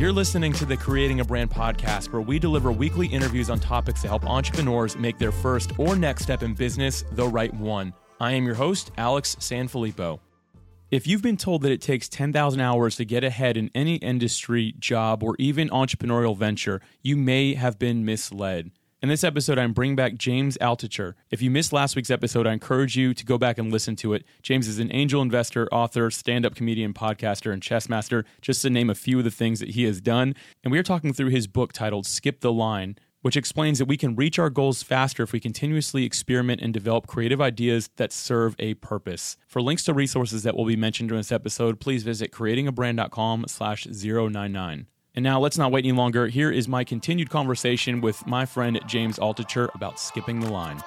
You're listening to the Creating a Brand podcast, where we deliver weekly interviews on topics to help entrepreneurs make their first or next step in business the right one. I am your host, Alex Sanfilippo. If you've been told that it takes 10,000 hours to get ahead in any industry, job, or even entrepreneurial venture, you may have been misled. In this episode, I'm bringing back James Altucher. If you missed last week's episode, I encourage you to go back and listen to it. James is an angel investor, author, stand up comedian, podcaster, and chess master, just to name a few of the things that he has done. And we are talking through his book titled Skip the Line, which explains that we can reach our goals faster if we continuously experiment and develop creative ideas that serve a purpose. For links to resources that will be mentioned during this episode, please visit creatingabrand.com slash 099. And now let's not wait any longer. Here is my continued conversation with my friend James Altucher about skipping the line.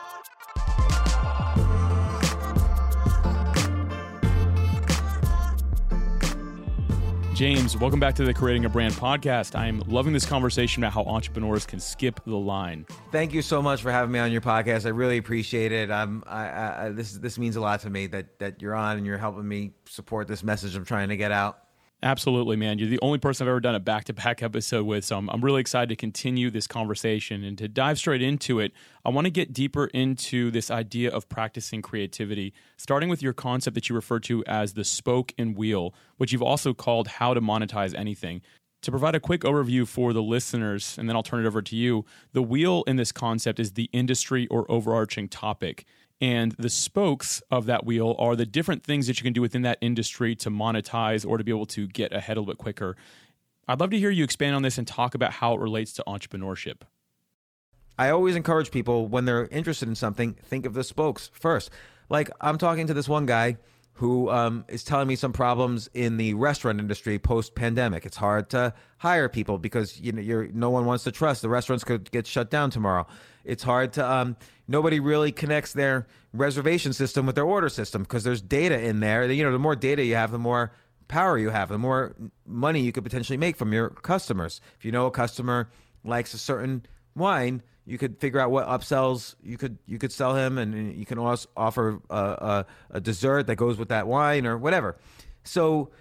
James, welcome back to the Creating a Brand podcast. I'm loving this conversation about how entrepreneurs can skip the line. Thank you so much for having me on your podcast. I really appreciate it. I, I, this this means a lot to me that that you're on and you're helping me support this message I'm trying to get out. Absolutely, man. You're the only person I've ever done a back to back episode with. So I'm, I'm really excited to continue this conversation and to dive straight into it. I want to get deeper into this idea of practicing creativity, starting with your concept that you refer to as the spoke and wheel, which you've also called how to monetize anything. To provide a quick overview for the listeners, and then I'll turn it over to you, the wheel in this concept is the industry or overarching topic. And the spokes of that wheel are the different things that you can do within that industry to monetize or to be able to get ahead a little bit quicker. I'd love to hear you expand on this and talk about how it relates to entrepreneurship. I always encourage people when they're interested in something, think of the spokes first. Like I'm talking to this one guy who um, is telling me some problems in the restaurant industry post pandemic. It's hard to hire people because you know you're, no one wants to trust the restaurants could get shut down tomorrow. It's hard to um, nobody really connects their reservation system with their order system because there's data in there. You know, the more data you have, the more power you have, the more money you could potentially make from your customers. If you know a customer likes a certain wine, you could figure out what upsells you could you could sell him, and you can also offer a, a, a dessert that goes with that wine or whatever. So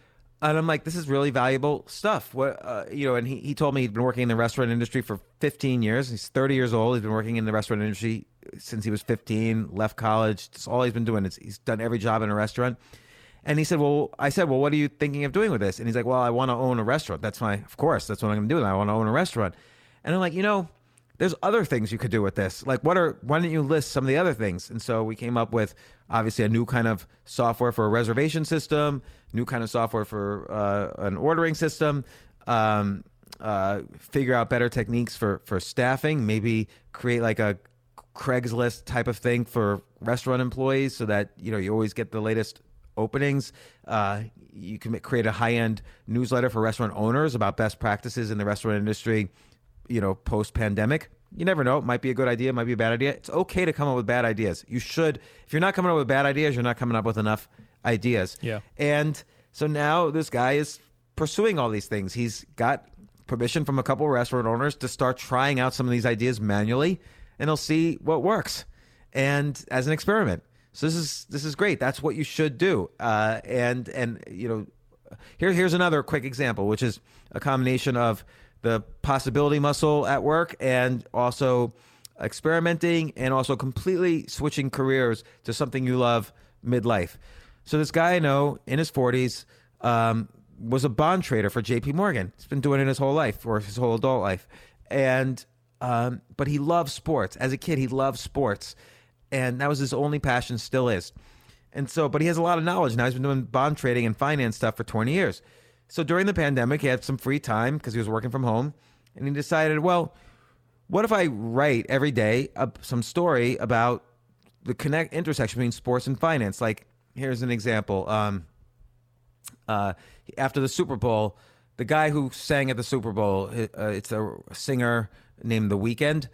and I'm like, this is really valuable stuff. What uh, you know? And he, he told me he'd been working in the restaurant industry for 15 years. He's 30 years old. He's been working in the restaurant industry since he was 15. Left college. That's all he's been doing. Is he's done every job in a restaurant. And he said, "Well, I said, well, what are you thinking of doing with this?" And he's like, "Well, I want to own a restaurant. That's my, of course, that's what I'm going to do. I want to own a restaurant." And I'm like, you know, there's other things you could do with this. Like, what are? Why don't you list some of the other things? And so we came up with obviously a new kind of software for a reservation system, new kind of software for uh, an ordering system. Um, uh, figure out better techniques for for staffing. Maybe create like a Craigslist type of thing for restaurant employees, so that you know you always get the latest openings. Uh, you can create a high end newsletter for restaurant owners about best practices in the restaurant industry you know, post pandemic. You never know. It might be a good idea, it might be a bad idea. It's okay to come up with bad ideas. You should. If you're not coming up with bad ideas, you're not coming up with enough ideas. Yeah. And so now this guy is pursuing all these things. He's got permission from a couple of restaurant owners to start trying out some of these ideas manually, and he'll see what works, and as an experiment. So this is this is great. That's what you should do. Uh, and and you know, here here's another quick example, which is a combination of the possibility muscle at work and also experimenting and also completely switching careers to something you love midlife. So this guy I know in his 40s um, was a bond trader for J.P. Morgan. He's been doing it his whole life or his whole adult life, and um, but he loves sports. As a kid, he loved sports, and that was his only passion. Still is. And so, but he has a lot of knowledge now. He's been doing bond trading and finance stuff for 20 years. So during the pandemic, he had some free time because he was working from home, and he decided, well, what if I write every day a, some story about the connect intersection between sports and finance? Like, here's an example. Um, uh, after the Super Bowl, the guy who sang at the Super Bowl, uh, it's a singer named The Weeknd.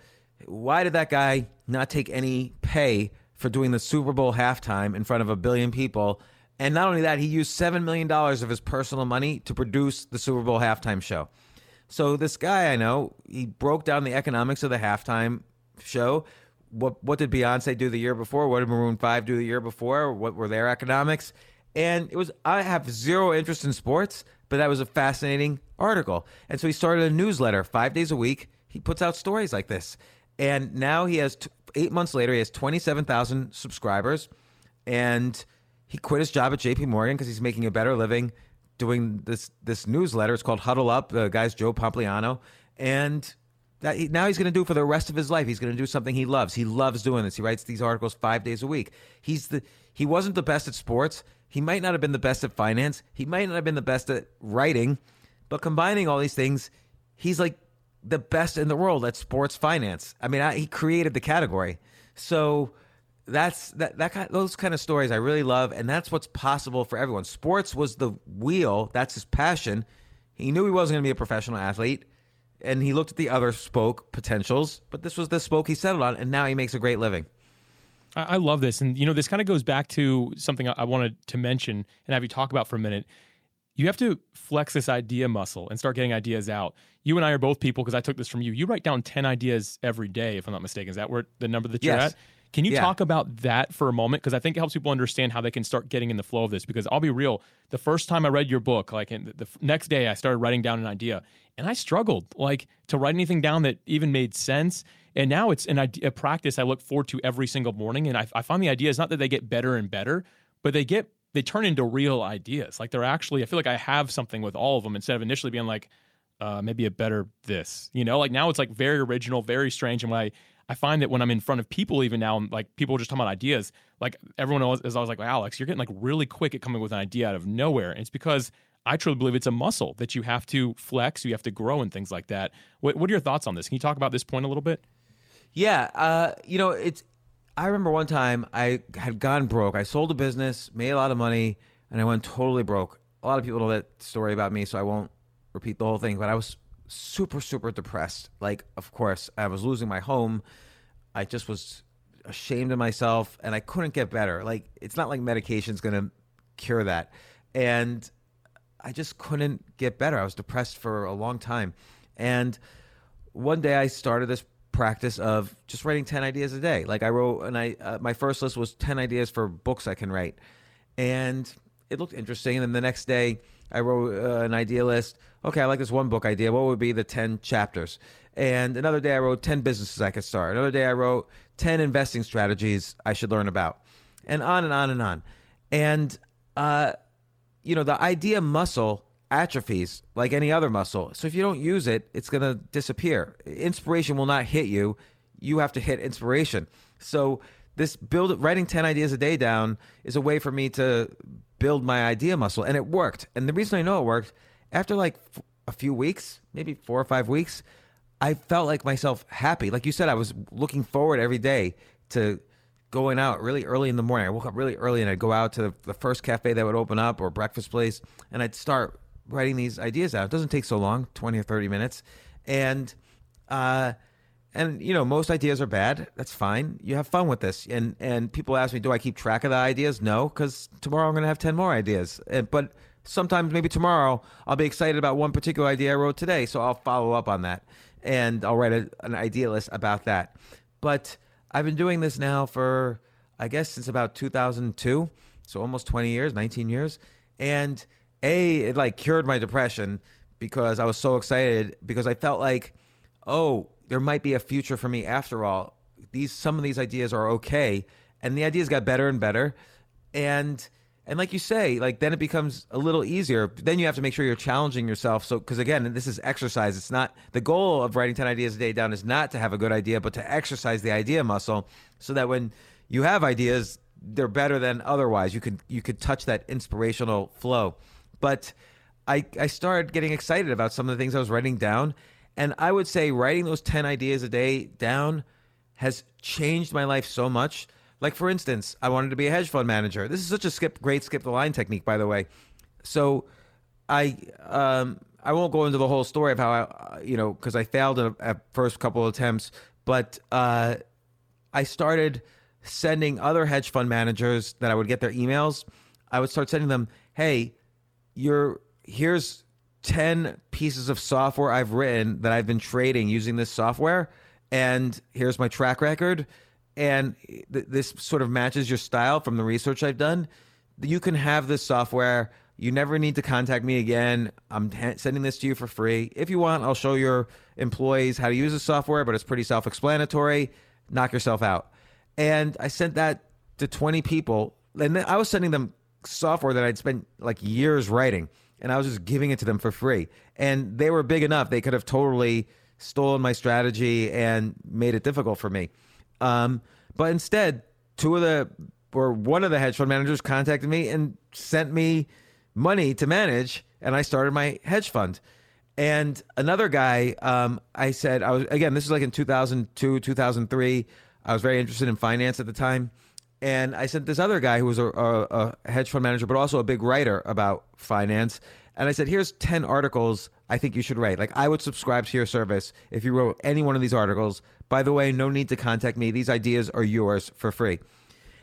Why did that guy not take any pay for doing the Super Bowl halftime in front of a billion people? And not only that, he used $7 million of his personal money to produce the Super Bowl halftime show. So this guy I know, he broke down the economics of the halftime show. What what did Beyonce do the year before? What did Maroon 5 do the year before? What were their economics? And it was I have zero interest in sports, but that was a fascinating article. And so he started a newsletter five days a week. He puts out stories like this. And now he has t- eight months later, he has 27,000 subscribers. And he quit his job at JP Morgan because he's making a better living doing this this newsletter. It's called Huddle Up. The guy's Joe Pompliano. And that he, now he's going to do for the rest of his life. He's going to do something he loves. He loves doing this. He writes these articles five days a week. He's the he wasn't the best at sports. He might not have been the best at finance. He might not have been the best at writing, but combining all these things, he's like the best in the world at sports finance. I mean, I, he created the category. So that's that that kind those kind of stories I really love, and that's what's possible for everyone. Sports was the wheel. That's his passion. He knew he wasn't going to be a professional athlete, and he looked at the other spoke potentials, but this was the spoke he settled on, and now he makes a great living. I, I love this, and you know, this kind of goes back to something I, I wanted to mention and have you talk about for a minute. You have to flex this idea muscle and start getting ideas out. You and I are both people because I took this from you. You write down ten ideas every day, if I'm not mistaken. Is that where the number that you're Yes. at? Can you Yeah. talk about that for a moment? Because I think it helps people understand how they can start getting in the flow of this. Because I'll be real, the first time I read your book, like in the, next day, I started writing down an idea, and I struggled like to write anything down that even made sense. And now it's an idea, a practice I look forward to every single morning. And I, I find the ideas not that they get better and better, but they get they turn into real ideas. Like they're actually, I feel like I have something with all of them instead of initially being like, uh, maybe a better this. You know, like now it's like very original, very strange. And when I I find that when I'm in front of people, even now, like people are just talking about ideas. Like everyone is always like, Alex, you're getting like really quick at coming with an idea out of nowhere. And it's because I truly believe it's a muscle that you have to flex, you have to grow, and things like that. What, what are your thoughts on this? Can you talk about this point a little bit? Yeah, uh, you know, it's. I remember one time I had gone broke. I sold a business, made a lot of money, and I went totally broke. A lot of people know that story about me, so I won't repeat the whole thing. But I was super, super depressed. Like, of course, I was losing my home. I just was ashamed of myself, and I couldn't get better. Like, it's not like medication's going to cure that. And I just couldn't get better. I was depressed for a long time. And one day I started this practice of just writing 10 ideas a day. Like I wrote and I uh, my first list was 10 ideas for books I can write. And it looked interesting and then the next day I wrote uh, an idea list. Okay, I like this one book idea. What would be the 10 chapters? And another day I wrote 10 businesses I could start. Another day I wrote 10 investing strategies I should learn about. And on and on and on. And uh you know, the idea muscle atrophies like any other muscle. So if you don't use it, it's going to disappear. Inspiration will not hit you. You have to hit inspiration. So this build writing 10 ideas a day down is a way for me to build my idea muscle and it worked. And the reason I know it worked after like f- a few weeks, maybe 4 or 5 weeks, I felt like myself happy. Like you said I was looking forward every day to going out really early in the morning. I woke up really early and I'd go out to the first cafe that would open up or breakfast place and I'd start writing these ideas out. It doesn't take so long, 20 or 30 minutes. And uh and you know, most ideas are bad. That's fine. You have fun with this. And and people ask me, "Do I keep track of the ideas?" No, cuz tomorrow I'm going to have 10 more ideas. And, but sometimes maybe tomorrow I'll be excited about one particular idea I wrote today, so I'll follow up on that and I'll write a, an idea list about that. But I've been doing this now for, I guess, since about 2002. So almost 20 years, 19 years. And A, it like cured my depression because I was so excited because I felt like, oh, there might be a future for me after all. These, some of these ideas are okay. And the ideas got better and better. And, and like you say, like then it becomes a little easier. Then you have to make sure you're challenging yourself. So, because again, this is exercise. It's not the goal of writing 10 ideas a day down is not to have a good idea, but to exercise the idea muscle so that when you have ideas, they're better than otherwise. You could, you could touch that inspirational flow. But I, I started getting excited about some of the things I was writing down. And I would say writing those 10 ideas a day down has changed my life so much. Like for instance, I wanted to be a hedge fund manager. This is such a skip, great skip the line technique, by the way. So, I um, I won't go into the whole story of how I, you know, because I failed at, first couple of attempts, but uh, I started sending other hedge fund managers that I would get their emails. I would start sending them, "Hey, you're here's 10 pieces of software I've written that I've been trading using this software and here's my track record and th- this sort of matches your style from the research I've done. you can have this software. You never need to contact me again. I'm ha- sending this to you for free. If you want, I'll show your employees how to use the software, but it's pretty self explanatory. Knock yourself out. And I sent that to 20 people. And I was sending them software that I'd spent like years writing, and I was just giving it to them for free. And they were big enough, they could have totally stolen my strategy and made it difficult for me. Um, but instead, two of the or one of the hedge fund managers contacted me and sent me money to manage, and I started my hedge fund. And another guy, um, I said, I was again, this is like in 2002, 2003. I was very interested in finance at the time. And I sent this other guy who was a, a, a hedge fund manager, but also a big writer about finance. And I said, here's 10 articles I think you should write. Like, I would subscribe to your service if you wrote any one of these articles. By the way, no need to contact me. These ideas are yours for free.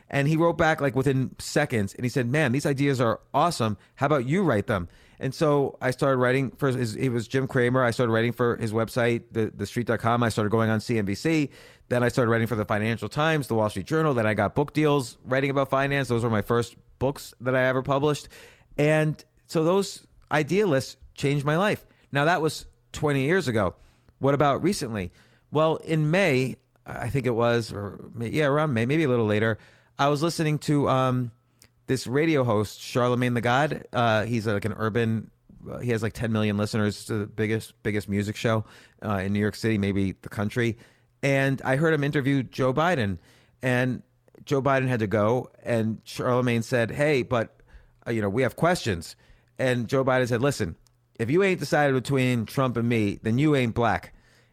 And he wrote back like within seconds and he said, Man, these ideas are awesome. How about you write them? And so I started writing for his, it was Jim Cramer. I started writing for his website, the, the street.com. I started going on CNBC. Then I started writing for the Financial Times, the Wall Street Journal. Then I got book deals writing about finance. Those were my first books that I ever published. And so those idealists changed my life. Now that was 20 years ago. What about recently? Well, in May, I think it was, or yeah, around May, maybe a little later, I was listening to um, this radio host, Charlamagne the God. Uh, he's like an urban. Uh, he has like 10 million listeners. It's the biggest biggest music show uh, in New York City, maybe the country. And I heard him interview Joe Biden, and Joe Biden had to go, and Charlamagne said, "Hey, but uh, you know we have questions." And Joe Biden said, "Listen, if you ain't decided between Trump and me, then you ain't black."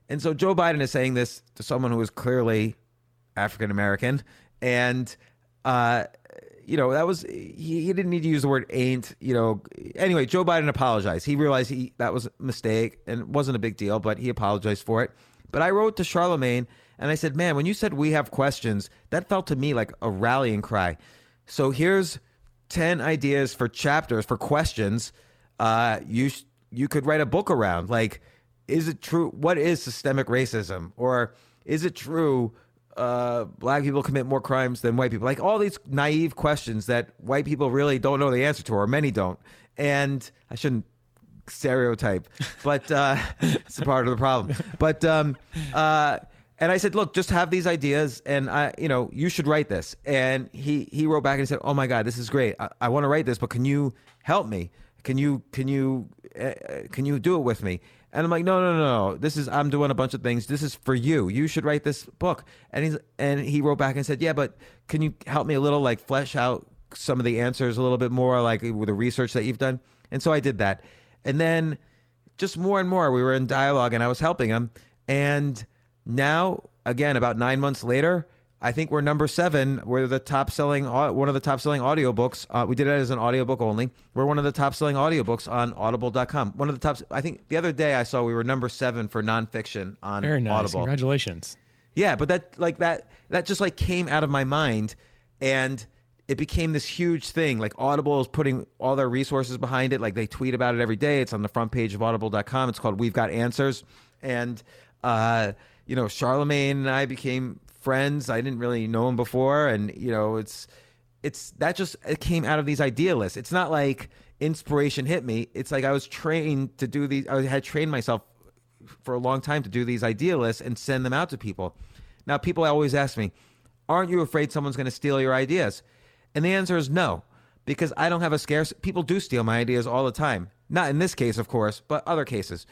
And so Joe Biden is saying this to someone who is clearly African American, and uh, you know, that was he, he didn't need to use the word ain't, you know. Anyway, Joe Biden apologized. He realized he that was a mistake and wasn't a big deal, but he apologized for it. But I wrote to Charlamagne and I said, "Man, when you said we have questions, that felt to me like a rallying cry." So here's 10 ideas for chapters for questions uh, you you could write a book around like is it true what is systemic racism or is it true uh, black people commit more crimes than white people? Like all these naive questions that white people really don't know the answer to, or many don't. And I shouldn't stereotype, but uh, it's a part of the problem. But um, uh, and I said, look, just have these ideas, and I, you know, you should write this. And he he wrote back and he said, oh my god, this is great. I, I want to write this, but can you help me? Can you can you uh, can you do it with me? And I'm like, no, no, no, no. This is I'm doing a bunch of things. This is for you. You should write this book. And he's and he wrote back and said, yeah, but can you help me a little, like flesh out some of the answers a little bit more, like with the research that you've done. And so I did that. And then just more and more, we were in dialogue, and I was helping him. And now, again, about nine months later, I think we're number seven. We're the top selling, one of the top selling audiobooks. Uh, we did it as an audiobook only. We're one of the top selling audiobooks on audible.com. One of the top, I think the other day I saw we were number seven for nonfiction on Very nice. Audible. Congratulations. Yeah, but that, like that, that just like came out of my mind and it became this huge thing. Like Audible is putting all their resources behind it. Like they tweet about it every day. It's on the front page of audible.com. It's called We've Got Answers. And, uh, you know, Charlamagne and I became friends. I didn't really know him before, and you know, it's it's that just it came out of these idealists. It's not like inspiration hit me. It's like I was trained to do these. I had trained myself for a long time to do these idealists and send them out to people. Now, people always ask me, "Aren't you afraid someone's going to steal your ideas?" And the answer is no, because I don't have a scarce. People do steal my ideas all the time. Not in this case, of course, but other cases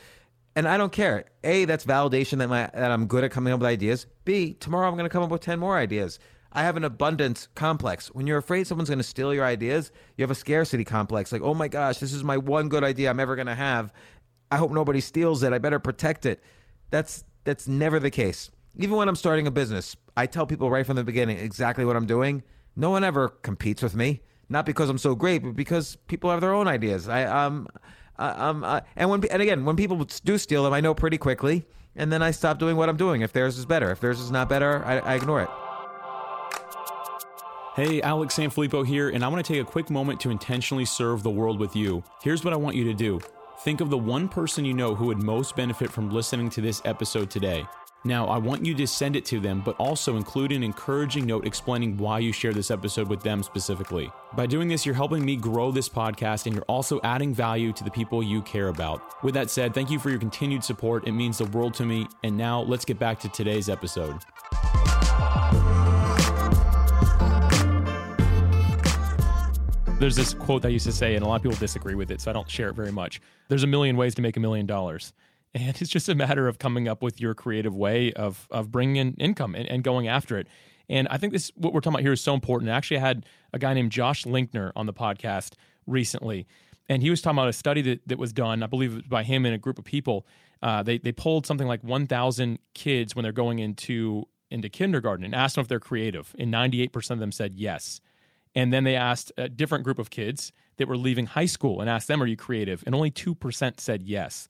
and I don't care. A, that's validation that my that I'm good at coming up with ideas. B, tomorrow I'm going to come up with ten more ideas. I have an abundance complex. When you're afraid someone's going to steal your ideas, you have a scarcity complex. Like, oh my gosh, this is my one good idea I'm ever going to have. I hope nobody steals it. I better protect it. That's that's never the case. Even when I'm starting a business, I tell people right from the beginning exactly what I'm doing. No one ever competes with me, not because I'm so great, but because people have their own ideas. I um and when and again, when people do steal them, I know pretty quickly, and then I stop doing what I'm doing. If theirs is better, if theirs is not better, I, I ignore it. Hey, Alex Sanfilippo here, and I want to take a quick moment to intentionally serve the world with you. Here's what I want you to do. Think of the one person you know who would most benefit from listening to this episode today. Now, I want you to send it to them, but also include an encouraging note explaining why you share this episode with them specifically. By doing this, you're helping me grow this podcast and you're also adding value to the people you care about. With that said, thank you for your continued support. It means the world to me. And now let's get back to today's episode. There's this quote that I used to say, and a lot of people disagree with it, so I don't share it very much. There's a million ways to make a million dollars and it's just a matter of coming up with your creative way of of bringing in income and, and going after it. And I think this what we're talking about here is so important. I actually, had a guy named Josh Linkner on the podcast recently, and he was talking about a study that, that was done, I believe, by him and a group of people. Uh, they they polled something like 1,000 kids when they're going into into kindergarten and asked them if they're creative, and 98% of them said yes. And then they asked a different group of kids that were leaving high school and asked them, "Are you creative?" And only two percent said yes.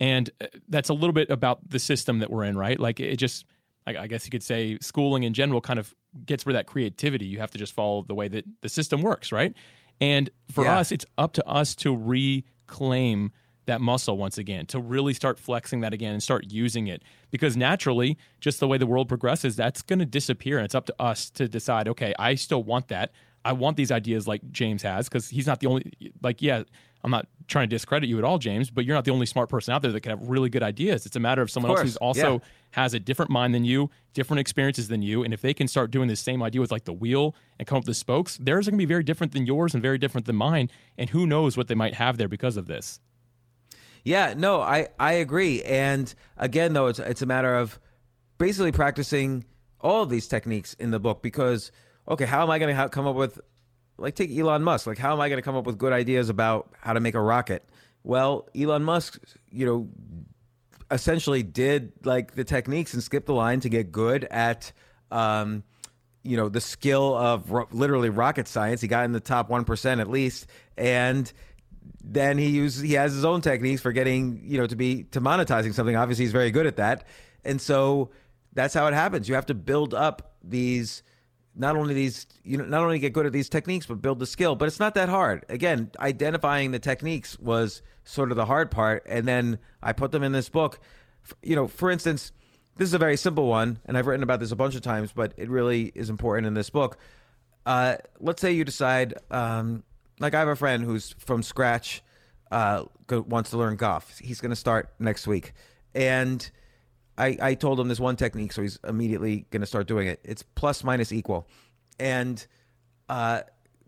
And uh, that's a little bit about the system that we're in, right? Like it just, I guess you could say, schooling in general kind of gets rid of that creativity. You have to just follow the way that the system works, right? And for yeah. us, it's up to us to reclaim that muscle once again, to really start flexing that again and start using it. Because naturally, just the way the world progresses, that's going to disappear. And it's up to us to decide, okay, I still want that. I want these ideas like James has, because he's not the only, like, yeah, I'm not trying to discredit you at all, James, but you're not the only smart person out there that can have really good ideas. It's a matter of someone of else who's also yeah. has a different mind than you, different experiences than you. And if they can start doing the same idea with like the wheel and come up with the spokes, theirs are going to be very different than yours and very different than mine. And who knows what they might have there because of this. Yeah, no, I, I agree. And again, though, it's, it's a matter of basically practicing all of these techniques in the book because, okay, how am I going to come up with like take Elon Musk. Like, how am I going to come up with good ideas about how to make a rocket? Well, Elon Musk, you know, essentially did like the techniques and skipped the line to get good at, um, you know, the skill of ro- literally rocket science. He got in the top one percent at least, and then he uses he has his own techniques for getting you know to be to monetizing something. Obviously, he's very good at that, and so that's how it happens. You have to build up these not only these you know not only get good at these techniques but build the skill. But it's not that hard. Again identifying the techniques was sort of the hard part. And then i put them in this book. You know for instance this is a very simple one and i've written about this a bunch of times but it really is important in this book. Uh, let's say you decide um, like i have a friend who's from scratch uh, wants to learn golf. He's going to start next week. And I, I told him this one technique, so he's immediately going to start doing it. It's plus minus equal. And uh,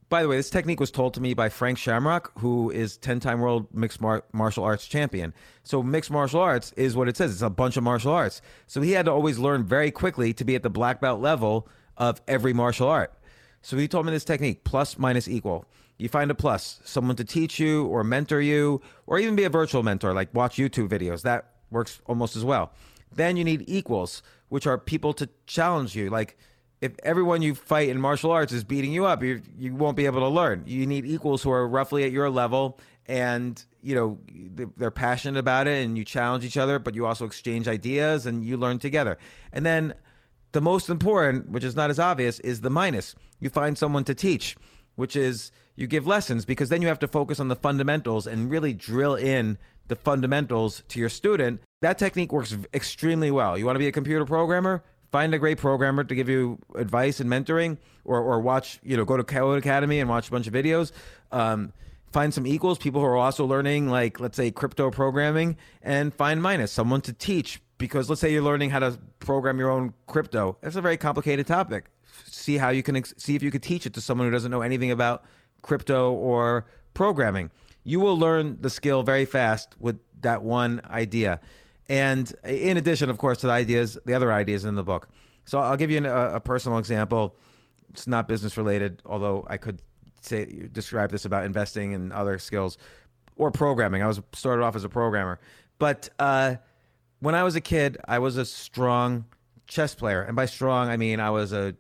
by the way, this technique was told to me by Frank Shamrock, who is 10 time world mixed mar- martial arts champion. So, mixed martial arts is what it says it's a bunch of martial arts. So, he had to always learn very quickly to be at the black belt level of every martial art. So, he told me this technique plus minus equal. You find a plus, someone to teach you or mentor you, or even be a virtual mentor, like watch YouTube videos. That works almost as well. Then you need equals, which are people to challenge you. Like if everyone you fight in martial arts is beating you up, you you won't be able to learn. You need equals who are roughly at your level and you know they're passionate about it and you challenge each other but you also exchange ideas and you learn together and then the most important which is not as obvious is the minus you find someone to teach which is you give lessons because then you have to focus on the fundamentals and really drill in the fundamentals to your student that technique works extremely well. You want to be a computer programmer? Find a great programmer to give you advice and mentoring, or, or watch, you know, go to Codecademy and watch a bunch of videos. Um, find some equals, people who are also learning, like, let's say, crypto programming, and find minus, someone to teach. Because let's say you're learning how to program your own crypto. That's a very complicated topic. See how you can ex- see if you could teach it to someone who doesn't know anything about crypto or programming. You will learn the skill very fast with that one idea. And in addition, of course, to the ideas, the other ideas in the book. So I'll give you a, a personal example. It's not business related, although I could say describe this about investing and other skills or programming. I was started off as a programmer, but uh, when I was a kid, I was a strong chess player, and by strong I mean I was a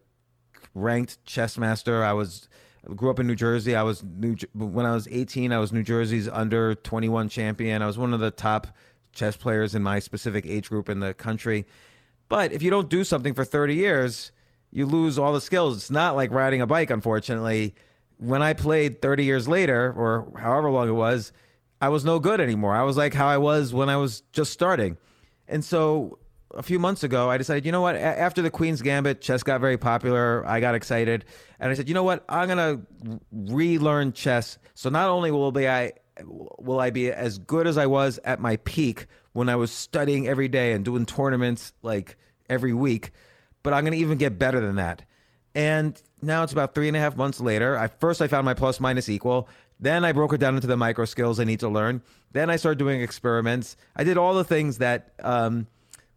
ranked chess master. I was grew up in New Jersey. I was New when I was 18. I was New Jersey's under 21 champion. I was one of the top chess players in my specific age group in the country. But if you don't do something for 30 years, you lose all the skills. It's not like riding a bike, unfortunately. When I played 30 years later, or however long it was, I was no good anymore. I was like how I was when I was just starting. And so a few months ago, I decided, you know what? A- after the Queen's Gambit, chess got very popular. I got excited, and I said, you know what? I'm gonna relearn chess. So not only will be I will I be as good as I was at my peak when I was studying every day and doing tournaments like every week, but I'm gonna even get better than that. And now it's about three and a half months later. I first I found my plus minus equal. Then I broke it down into the micro skills I need to learn. Then I started doing experiments. I did all the things that um,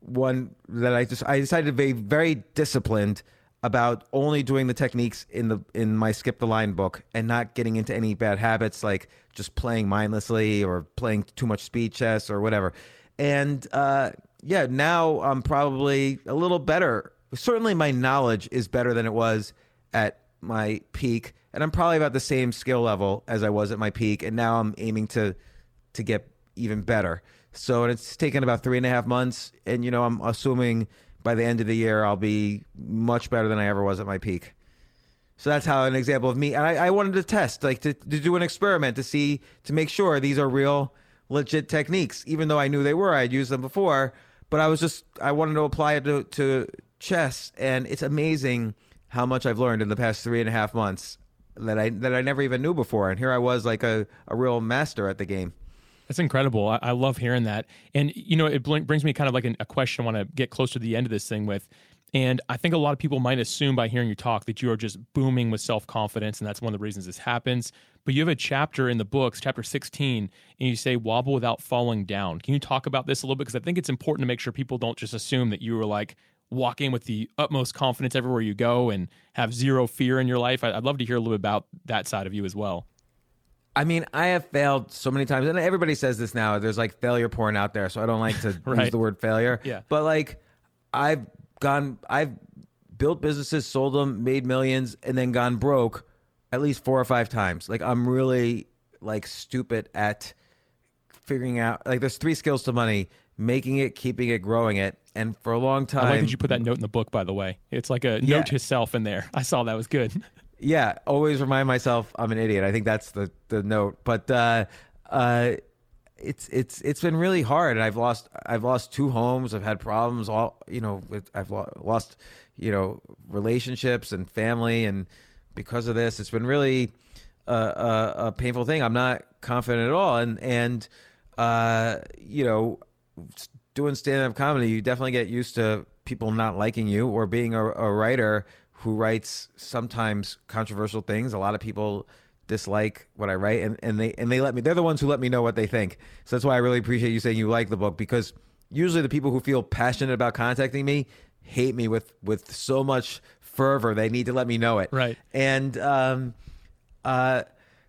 one that I just I decided to be very disciplined about only doing the techniques in the in my skip the line book and not getting into any bad habits like just playing mindlessly or playing too much speed chess or whatever. And uh, yeah, now I'm probably a little better. Certainly, my knowledge is better than it was at my peak, and I'm probably about the same skill level as I was at my peak. And now I'm aiming to to get even better. So it's taken about three and a half months, and you know I'm assuming by the end of the year I'll be much better than I ever was at my peak. So that's how an example of me. And I, I wanted to test, like to, to do an experiment to see to make sure these are real, legit techniques. Even though I knew they were, I'd used them before. But I was just I wanted to apply it to, to chess, and it's amazing how much I've learned in the past three and a half months that I that I never even knew before. And here I was like a, a real master at the game. That's incredible. I, I love hearing that. And, you know, it brings me kind of like an, a question I want to get close to the end of this thing with. And I think a lot of people might assume by hearing you talk that you are just booming with self confidence. And that's one of the reasons this happens. But you have a chapter in the books, chapter 16, and you say wobble without falling down. Can you talk about this a little bit? Because I think it's important to make sure people don't just assume that you were like, walking with the utmost confidence everywhere you go and have zero fear in your life. I'd love to hear a little bit about that side of you as well. I mean, I have failed so many times, and everybody says this now. There's like failure porn out there, so I don't like to right. use the word failure. Yeah. But like, I've gone, I've built businesses, sold them, made millions, and then gone broke at least four or five times. Like, I'm really like stupid at figuring out. Like, there's three skills to money: making it, keeping it, growing it. And for a long time, I like that you put that note in the book. By the way, it's like a yeah. note to self in there. I saw that was good. yeah, always remind myself I'm an idiot. I think that's the the note. But uh, uh, it's it's it's been really hard, and I've lost I've lost two homes. I've had problems. All you know, with I've lost you know relationships and family, and because of this, it's been really a, a, a painful thing. I'm not confident at all, and and uh, you know, doing stand up comedy, you definitely get used to people not liking you or being a, a writer who writes sometimes controversial things. A lot of people dislike what I write, and, and they and they let me. They're the ones who let me know what they think. So that's why I really appreciate you saying you like the book because usually the people who feel passionate about contacting me hate me with with so much fervor. They need to let me know it. Right. And um, uh,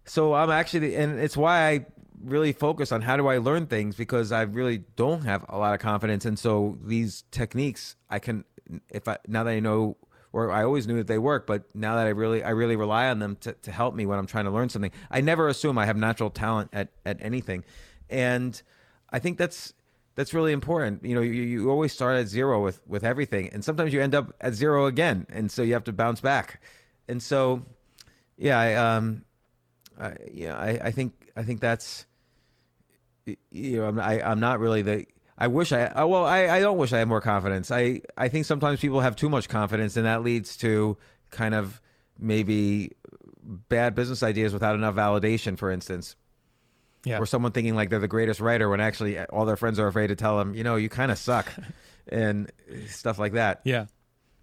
so I'm actually, and it's why I really focus on how do I learn things because I really don't have a lot of confidence, and so these techniques I can, if I now that I know or I always knew that they work, but now that I really I really rely on them to, to help me when I'm trying to learn something. I never assume I have natural talent at, at anything. And I think that's that's really important. You know, you, you always start at zero with with everything, and sometimes you end up at zero again, and so you have to bounce back. And so, yeah, I, um, I, yeah, I, I think I think that's, you know, I'm I, I'm not really the I wish I well I, I don't wish I had more confidence. I I think sometimes people have too much confidence and that leads to kind of maybe bad business ideas without enough validation, for instance. Yeah. Or someone thinking like they're the greatest writer when actually all their friends are afraid to tell them, you know, you kind of suck, and stuff like that. Yeah.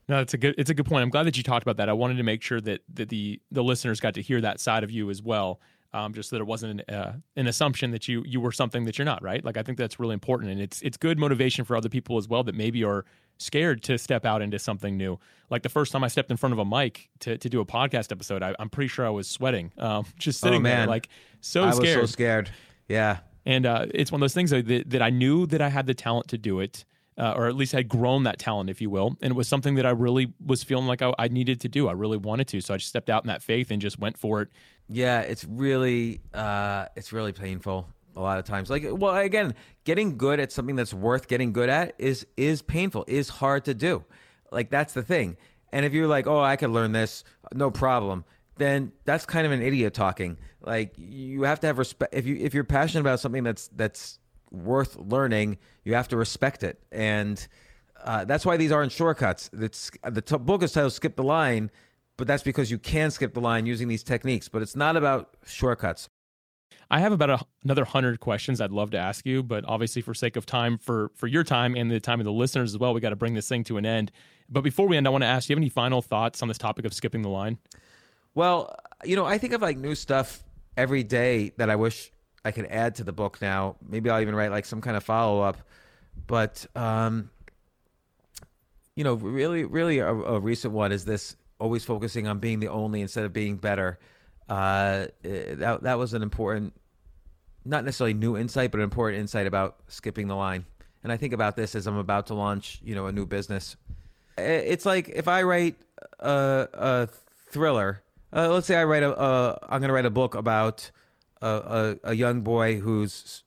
No, it's a good it's a good point. I'm glad that you talked about that. I wanted to make sure that, that the the listeners got to hear that side of you as well um, just that it wasn't an, uh, an assumption that you you were something that you're not, right? Like I think that's really important, and it's it's good motivation for other people as well that maybe are scared to step out into something new. Like the first time I stepped in front of a mic to, to do a podcast episode, I, am pretty sure I was sweating, um, just sitting oh, there, like so I scared. was so scared. Yeah, and uh, it's one of those things that, that I knew that I had the talent to do it. Uh, or at least had grown that talent, if you will. And it was something that I really was feeling like I, I, needed to do. I really wanted to. So I just stepped out in that faith and just went for it. Yeah, it's really uh, it's really painful a lot of times. Like, well, again, getting good at something that's worth getting good at is is painful, is hard to do. Like that's the thing. And if you're like, oh, I could learn this, no problem, then that's kind of an idiot talking. Like you have to have respect. If you if you're passionate about something that's that's worth learning, you have to respect it. And uh, that's why these aren't shortcuts. It's, the t- book is titled Skip the Line, but that's because you can skip the line using these techniques. But it's not about shortcuts. I have about a, another hundred questions I'd love to ask you, but obviously, for sake of time, for for your time and the time of the listeners as well, we got to bring this thing to an end. But before we end, I want to ask: Do you have any final thoughts on this topic of skipping the line? Well, you know, I think of like new stuff every day that I wish I could add to the book. Now, maybe I'll even write like some kind of follow up. But um, you know, really, really, a, a recent one is this: always focusing on being the only instead of being better. Uh, that that was an important not necessarily new insight, but an important insight about skipping the line. And I think about this as I'm about to launch, you know, a new business. It's like if I write a, a thriller. Uh, let's say I write a. am going to write a book about a, a, a young boy who's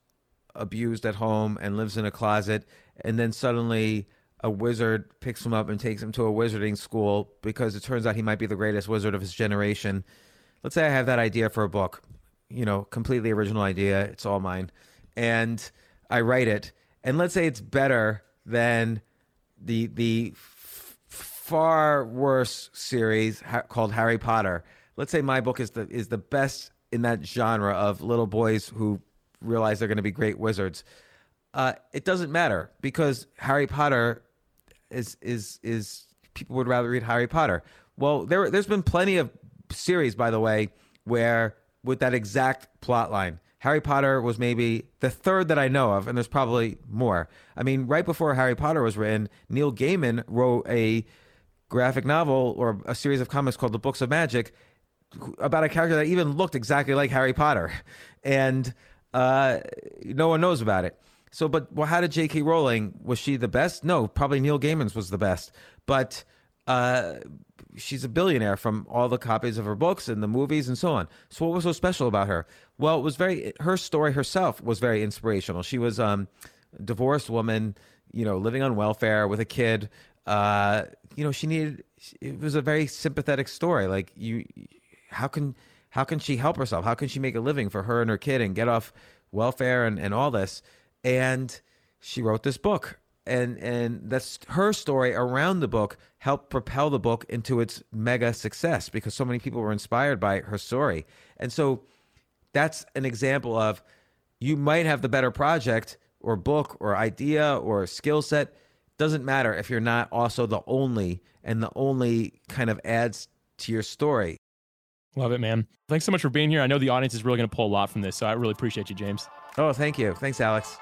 abused at home and lives in a closet, and then suddenly a wizard picks him up and takes him to a wizarding school because it turns out he might be the greatest wizard of his generation. Let's say I have that idea for a book you know, completely original idea. It's all mine. And I write it. And let's say it's better than the the f- far worse series ha- called Harry Potter. Let's say my book is the is the best in that genre of little boys who realize they're going to be great wizards. Uh, it doesn't matter because Harry Potter is is is people would rather read Harry Potter. Well, there there's been plenty of series, by the way, where with that exact plot line. Harry Potter was maybe the third that I know of, and there's probably more. I mean, right before Harry Potter was written, Neil Gaiman wrote a graphic novel or a series of comics called The Books of Magic about a character that even looked exactly like Harry Potter, and uh, no one knows about it. So, but well, how did J.K. Rowling? Was she the best? No, probably Neil Gaiman's was the best. But uh, she's a billionaire from all the copies of her books and the movies and so on. So what was so special about her? Well, it was very her story herself was very inspirational. She was um, a divorced woman, you know, living on welfare with a kid. Uh, you know, she needed. It was a very sympathetic story. Like you, how can how can she help herself? How can she make a living for her and her kid and get off welfare and, and all this? And she wrote this book and and that's her story around the book helped propel the book into its mega success because so many people were inspired by her story and so that's an example of you might have the better project or book or idea or skill set doesn't matter if you're not also the only and the only kind of adds to your story love it man. Thanks so much for being here. I know the audience is really going to pull a lot from this so i really appreciate you james. Oh thank you. Thanks alex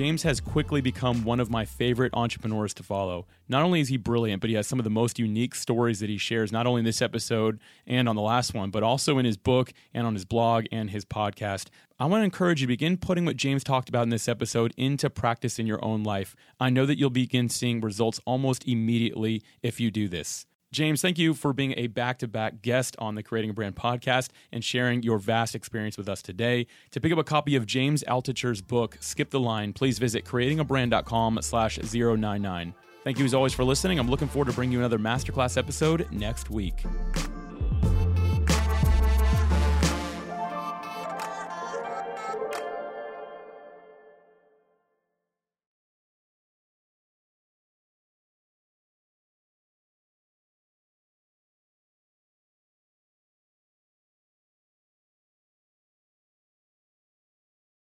James has quickly become one of my favorite entrepreneurs to follow. Not only is he brilliant, but he has some of the most unique stories that he shares, not only in this episode and on the last one, but also in his book and on his blog and his podcast. I want to encourage you to begin putting what James talked about in this episode into practice in your own life. I know that you'll begin seeing results almost immediately if you do this. James, thank you for being a back to back guest on the Creating a Brand podcast and sharing your vast experience with us today. To pick up a copy of James Altucher's book, Skip the Line, please visit creatingabrand.com slash 099. Thank you as always for listening. I'm looking forward to bringing you another masterclass episode next week.